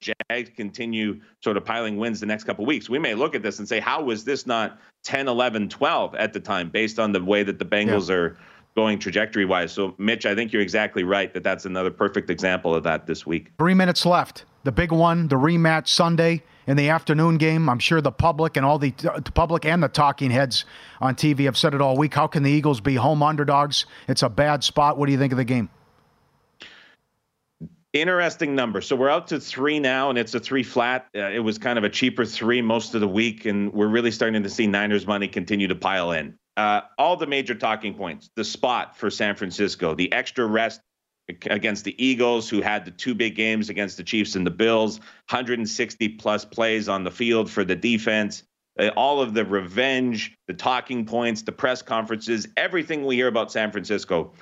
Jags continue sort of piling wins the next couple weeks, we may look at this and say, how was this not 10, 11, 12 at the time based on the way that the Bengals yeah. are going trajectory wise. So, Mitch, I think you're exactly right that that's another perfect example of that this week. Three minutes left. The big one, the rematch Sunday in the afternoon game. I'm sure the public and all the, the public and the talking heads on TV have said it all week. How can the Eagles be home underdogs? It's a bad spot. What do you think of the game? Interesting number. So we're out to three now, and it's a three flat. Uh, it was kind of a cheaper three most of the week, and we're really starting to see Niners money continue to pile in uh, all the major talking points, the spot for San Francisco, the extra rest against the Eagles, who had the two big games against the Chiefs and the Bills, 160 plus plays on the field for the defense, uh, all of the revenge, the talking points, the press conferences, everything we hear about San Francisco.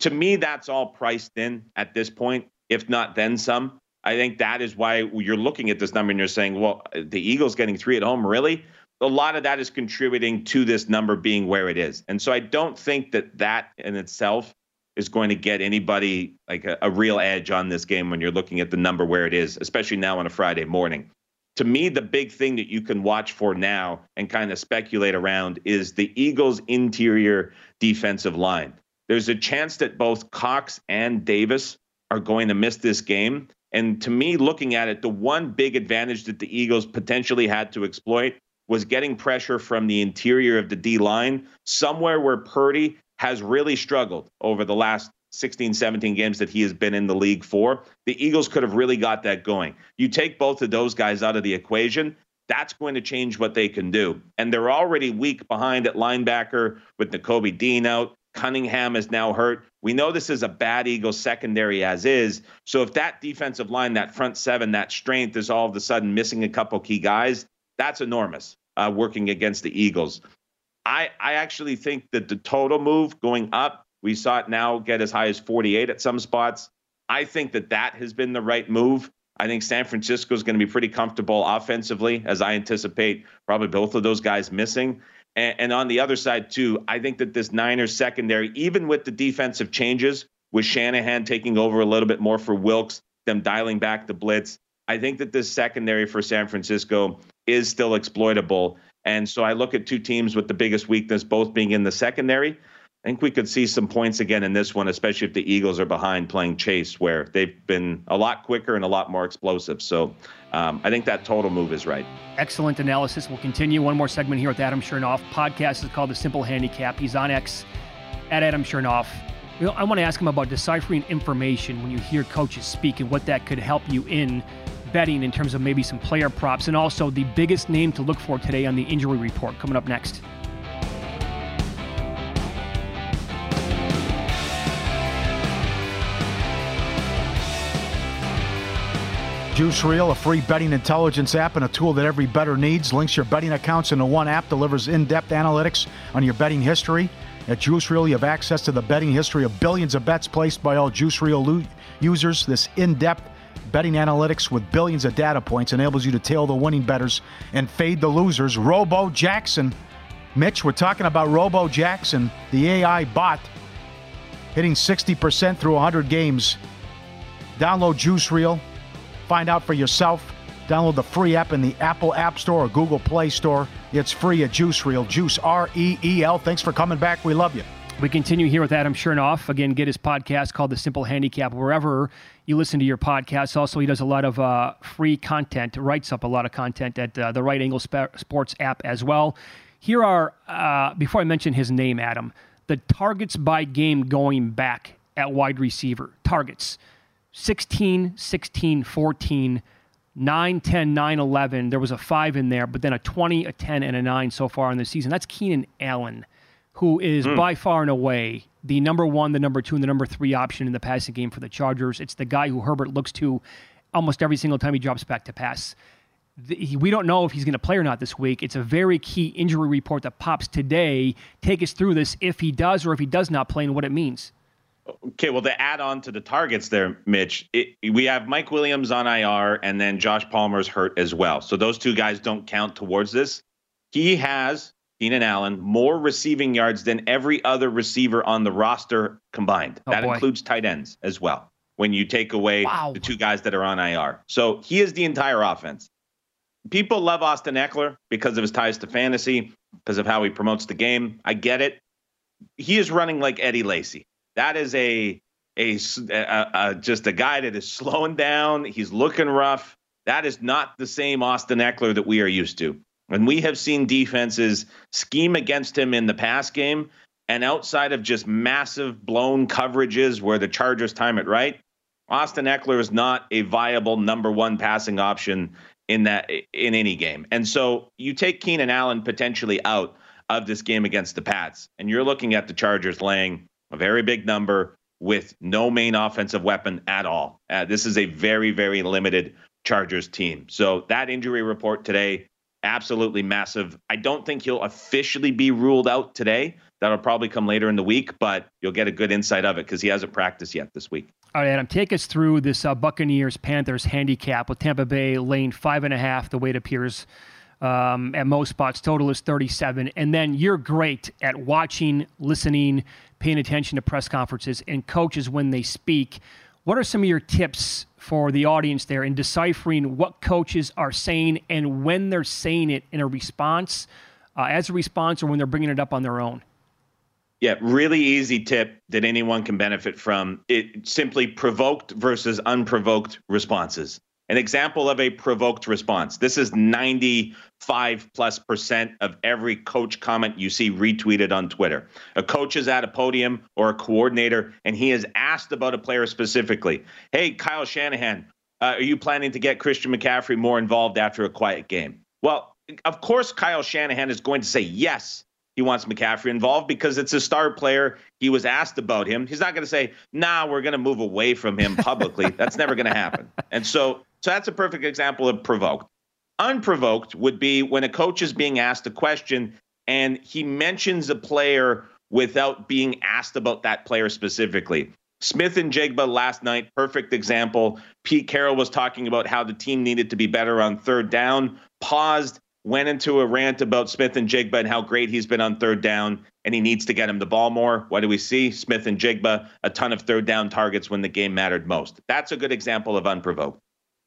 To me, that's all priced in at this point, if not then some. I think that is why you're looking at this number and you're saying, well, the Eagles getting three at home, really? a lot of that is contributing to this number being where it is. And so I don't think that that in itself is going to get anybody like a, a, real edge on this game when you're looking at the number where it is, especially now on a Friday morning. To me, the big thing that you can watch for now and kind of speculate around is the Eagles' interior defensive line. There's a chance that both Cox and Davis are going to miss this game. And to me, looking at it, the one big advantage that the Eagles potentially had to exploit was getting pressure from the interior of the D line, somewhere where Purdy has really struggled over the last 16, 17 games that he has been in the league for. The Eagles could have really got that going. You take both of those guys out of the equation, that's going to change what they can do. And they're already weak behind at linebacker with Nakobe Dean out. Cunningham is now hurt. We know this is a bad Eagles secondary as is. So if that defensive line, that front seven, that strength is all of a sudden missing a couple key guys, that's enormous uh, working against the Eagles. I, I actually think that the total move going up, we saw it now get as high as 48 at some spots. I think that that has been the right move. I think San Francisco is going to be pretty comfortable offensively, as I anticipate probably both of those guys missing. And, and on the other side, too, I think that this Niners secondary, even with the defensive changes, with Shanahan taking over a little bit more for Wilks, them dialing back the blitz, I think that this secondary for San Francisco is still exploitable. And so I look at two teams with the biggest weakness, both being in the secondary. I think we could see some points again in this one, especially if the Eagles are behind playing chase, where they've been a lot quicker and a lot more explosive. So um, I think that total move is right. Excellent analysis. We'll continue one more segment here with Adam Chernoff. Podcast is called The Simple Handicap. He's on X at Adam Chernoff. I want to ask him about deciphering information when you hear coaches speak and what that could help you in betting in terms of maybe some player props and also the biggest name to look for today on the injury report coming up next. Juice Reel, a free betting intelligence app and a tool that every bettor needs, links your betting accounts into one app, delivers in depth analytics on your betting history. At Juice Reel, you have access to the betting history of billions of bets placed by all Juice Reel lo- users. This in depth Betting analytics with billions of data points enables you to tail the winning bettors and fade the losers. Robo Jackson. Mitch, we're talking about Robo Jackson, the AI bot. hitting 60% through 100 games. Download Juice Reel. Find out for yourself. Download the free app in the Apple App Store or Google Play Store. It's free at Juice Reel. Juice R E E L. Thanks for coming back. We love you. We continue here with Adam Chernoff. Again, get his podcast called The Simple Handicap wherever you listen to your podcasts. Also, he does a lot of uh, free content, writes up a lot of content at uh, the Right Angle Sports app as well. Here are, uh, before I mention his name, Adam, the targets by game going back at wide receiver. Targets 16, 16, 14, 9, 10, 9, 11. There was a 5 in there, but then a 20, a 10, and a 9 so far in the season. That's Keenan Allen, who is mm. by far and away the number one, the number two, and the number three option in the passing game for the Chargers. It's the guy who Herbert looks to almost every single time he drops back to pass. The, we don't know if he's going to play or not this week. It's a very key injury report that pops today. Take us through this if he does or if he does not play and what it means. Okay, well, to add on to the targets there, Mitch, it, we have Mike Williams on IR and then Josh Palmer's hurt as well. So those two guys don't count towards this. He has, Keenan Allen, more receiving yards than every other receiver on the roster combined. Oh, that boy. includes tight ends as well when you take away wow. the two guys that are on IR. So he is the entire offense. People love Austin Ekeler because of his ties to fantasy, because of how he promotes the game. I get it. He is running like Eddie Lacy. That is a a, a, a, just a guy that is *laughs* slowing down. He's looking rough. That is not the same Austin Ekeler that we are used to. And we have seen defenses scheme against him in the pass game. And outside of just massive blown coverages where the Chargers time it right, Austin Ekeler is not a viable number one passing option in that in any game. And so you take Keenan Allen potentially out of this game against the Pats, and you're looking at the Chargers laying a very big number with no main offensive weapon at all. Uh, this is a very, very limited Chargers team. So that injury report today, absolutely massive. I don't think he'll officially be ruled out today. That'll probably come later in the week, but you'll get a good insight of it because he hasn't practiced yet this week. All right, Adam, take us through this uh, Buccaneers Panthers handicap with Tampa Bay lane five and a half, the way it appears um, at most spots. Total is 37. And then you're great at watching, listening, paying attention to press conferences and coaches when they speak. What are some of your tips for the audience there in deciphering what coaches are saying and when they're saying it in a response, uh, as a response, or when they're bringing it up on their own? Yeah, really easy tip that anyone can benefit from. It simply provoked versus unprovoked responses an example of a provoked response. This is 95 plus percent of every coach comment you see retweeted on Twitter. A coach is at a podium or a coordinator, and he is asked about a player specifically. Hey, Kyle Shanahan, uh, are you planning to get Christian McCaffrey more involved after a quiet game? Well, of course, Kyle Shanahan is going to say yes he wants McCaffrey involved because it's a star player. He was asked about him. He's not going to say, "Nah, we're going to move away from him publicly." *laughs* that's never going to happen. And so, so that's a perfect example of provoked. Unprovoked would be when a coach is being asked a question and he mentions a player without being asked about that player specifically. Smith-Njigba last night, perfect example. Pete Carroll was talking about how the team needed to be better on third down, paused, went into a rant about Smith-Njigba and how great he's been on third down, and he needs to get him the ball more. What do we see? Smith-Njigba, a ton of third down targets when the game mattered most. That's a good example of unprovoked.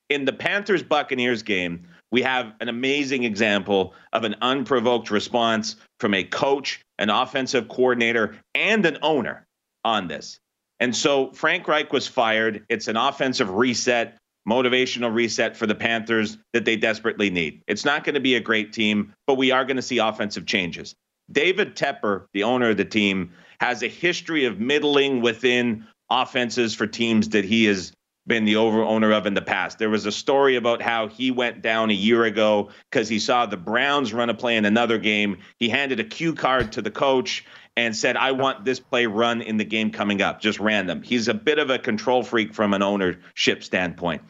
In the Panthers Buccaneers game, we have an amazing example of an unprovoked response from a coach, an offensive coordinator, and an owner on this. And so Frank Reich was fired. It's an offensive reset motivational reset for the Panthers that they desperately need. It's not going to be a great team, but we are going to see offensive changes. David Tepper, the owner of the team, has a history of middling within offenses for teams that he has been the over owner of in the past. There was a story about how he went down a year ago because he saw the Browns run a play in another game. He handed a cue card to the coach and said, I want this play run in the game coming up, just random. He's a bit of a control freak from an ownership standpoint.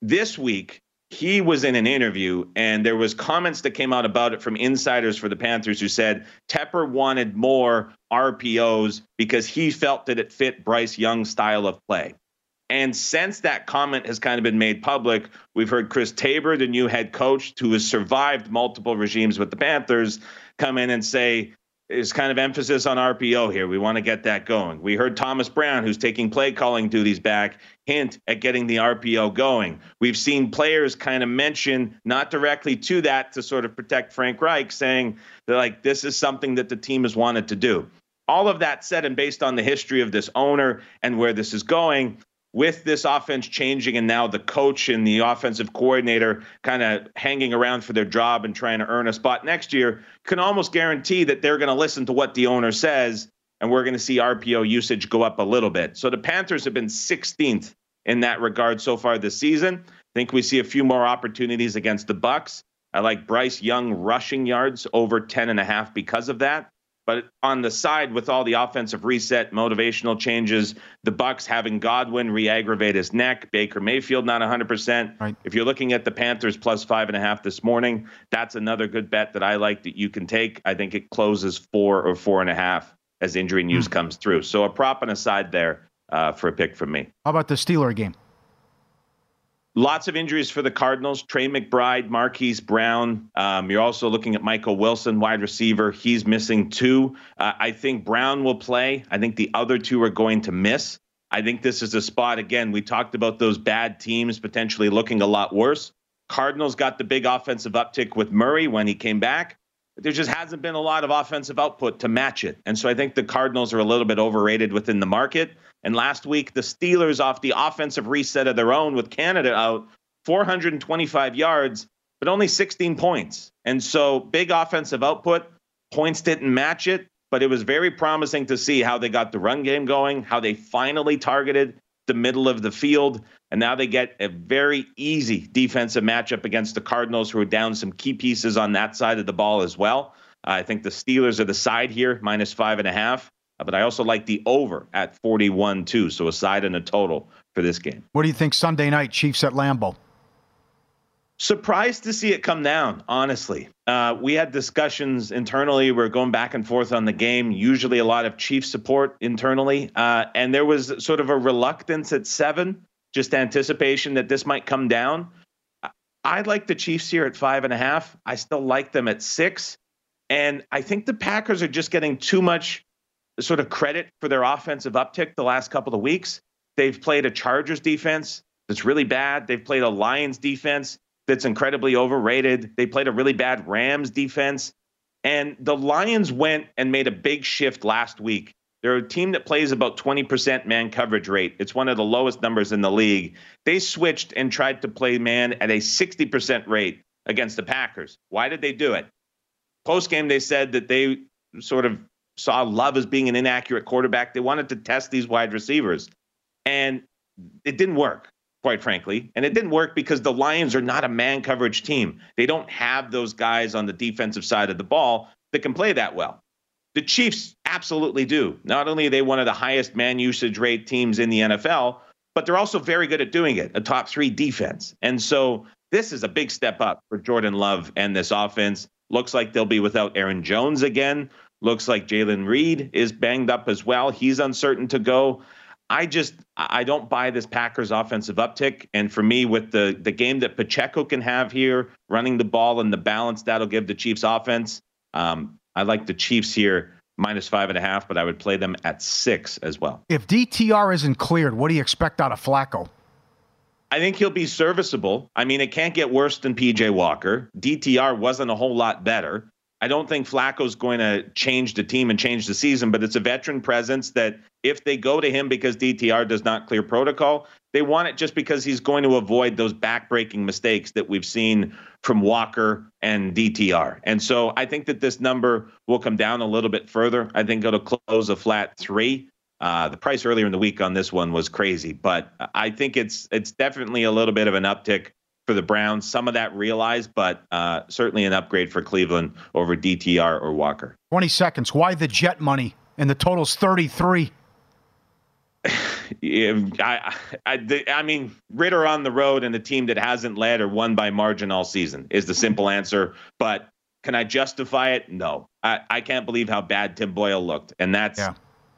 This week, he was in an interview and there was comments that came out about it from insiders for the Panthers who said Tepper wanted more RPOs because he felt that it fit Bryce Young's style of play. And since that comment has kind of been made public, we've heard Chris Tabor, the new head coach who has survived multiple regimes with the Panthers, come in and say is kind of emphasis on RPO here. We want to get that going. We heard Thomas Brown, who's taking play calling duties back, hint at getting the RPO going. We've seen players kind of mention, not directly to that, to sort of protect Frank Reich, saying that like this is something that the team has wanted to do. All of that said, and based on the history of this owner and where this is going, with this offense changing and now the coach and the offensive coordinator kind of hanging around for their job and trying to earn a spot next year, can almost guarantee that they're going to listen to what the owner says and we're going to see RPO usage go up a little bit. So the Panthers have been 16th in that regard so far this season. I think we see a few more opportunities against the Bucks. I like Bryce Young rushing yards over 10 and a half because of that. But on the side, with all the offensive reset, motivational changes, the Bucks having Godwin re-aggravate his neck, Baker Mayfield not 100%. Right. If you're looking at the Panthers plus five and a half this morning, that's another good bet that I like that you can take. I think it closes four or four and a half as injury news mm. comes through. So a prop and a side there uh, for a pick from me. How about the Steeler game? Lots of injuries for the Cardinals. Trey McBride, Marquise Brown. Um, you're also looking at Michael Wilson, wide receiver. He's missing two. Uh, I think Brown will play. I think the other two are going to miss. I think this is a spot, again, we talked about those bad teams potentially looking a lot worse. Cardinals got the big offensive uptick with Murray when he came back. There just hasn't been a lot of offensive output to match it. And so I think the Cardinals are a little bit overrated within the market. And last week, the Steelers, off the offensive reset of their own with Canada out, 425 yards, but only 16 points. And so big offensive output. Points didn't match it, but it was very promising to see how they got the run game going, how they finally targeted the middle of the field. And now they get a very easy defensive matchup against the Cardinals, who are down some key pieces on that side of the ball as well. I think the Steelers are the side here, minus five and a half. Uh, but I also like the over at 41 too. So a side and a total for this game. What do you think Sunday night, Chiefs at Lambeau? Surprised to see it come down, honestly. Uh, we had discussions internally. We are going back and forth on the game, usually a lot of Chiefs support internally. Uh, and there was sort of a reluctance at seven, just anticipation that this might come down. I like the Chiefs here at five and a half. I still like them at six. And I think the Packers are just getting too much sort of credit for their offensive uptick the last couple of weeks. They've played a Chargers defense that's really bad. They've played a Lions defense that's incredibly overrated. They played a really bad Rams defense. And the Lions went and made a big shift last week. They're a team that plays about 20% man coverage rate. It's one of the lowest numbers in the league. They switched and tried to play man at a 60% rate against the Packers. Why did they do it? Post game, they said that they sort of saw Love as being an inaccurate quarterback. They wanted to test these wide receivers. And it didn't work, quite frankly. And it didn't work because the Lions are not a man coverage team. They don't have those guys on the defensive side of the ball that can play that well. The Chiefs absolutely do. Not only are they one of the highest man usage rate teams in the NFL, but they're also very good at doing it, a top three defense. And so this is a big step up for Jordan Love and this offense. Looks like they'll be without Aaron Jones again. Looks like Jayden Reed is banged up as well. He's uncertain to go. I just I don't buy this Packers offensive uptick. And for me, with the the game that Pacheco can have here, running the ball and the balance that'll give the Chiefs offense, um, I like the Chiefs here minus five and a half, but I would play them at six as well. If DTR isn't cleared, what do you expect out of Flacco? I think he'll be serviceable. I mean, it can't get worse than PJ Walker. DTR wasn't a whole lot better. I don't think Flacco's going to change the team and change the season, but it's a veteran presence that if they go to him because DTR does not clear protocol, they want it just because he's going to avoid those backbreaking mistakes that we've seen from Walker and DTR. And so I think that this number will come down a little bit further. I think it'll close a flat three. Uh, the price earlier in the week on this one was crazy, but I think it's it's definitely a little bit of an uptick for the Browns. Some of that realized, but uh, certainly an upgrade for Cleveland over DTR or Walker. 20 seconds. Why the jet money? And the total's 33. *laughs* yeah, I, I, the, I mean, Ridder on the road and a team that hasn't led or won by margin all season is the simple answer. But can I justify it? No. I, I can't believe how bad Tim Boyle looked. And that's yeah.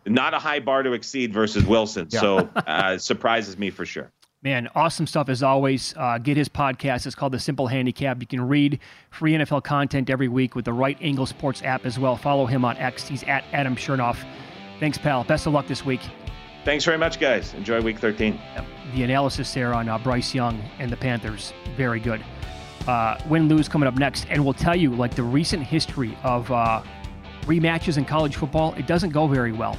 not a high bar to exceed versus Wilson. Yeah. So *laughs* uh, surprises me for sure. Man, awesome stuff as always. Uh, get his podcast. It's called The Simple Handicap. You can read free NFL content every week with the Right Angle Sports app as well. Follow him on X. He's at Adam Chernoff. Thanks, pal. Best of luck this week. Thanks very much, guys. Enjoy week 13. The analysis there on uh, Bryce Young and the Panthers, very good. Uh, win lose coming up next. And we'll tell you, like, the recent history of uh, rematches in college football, it doesn't go very well.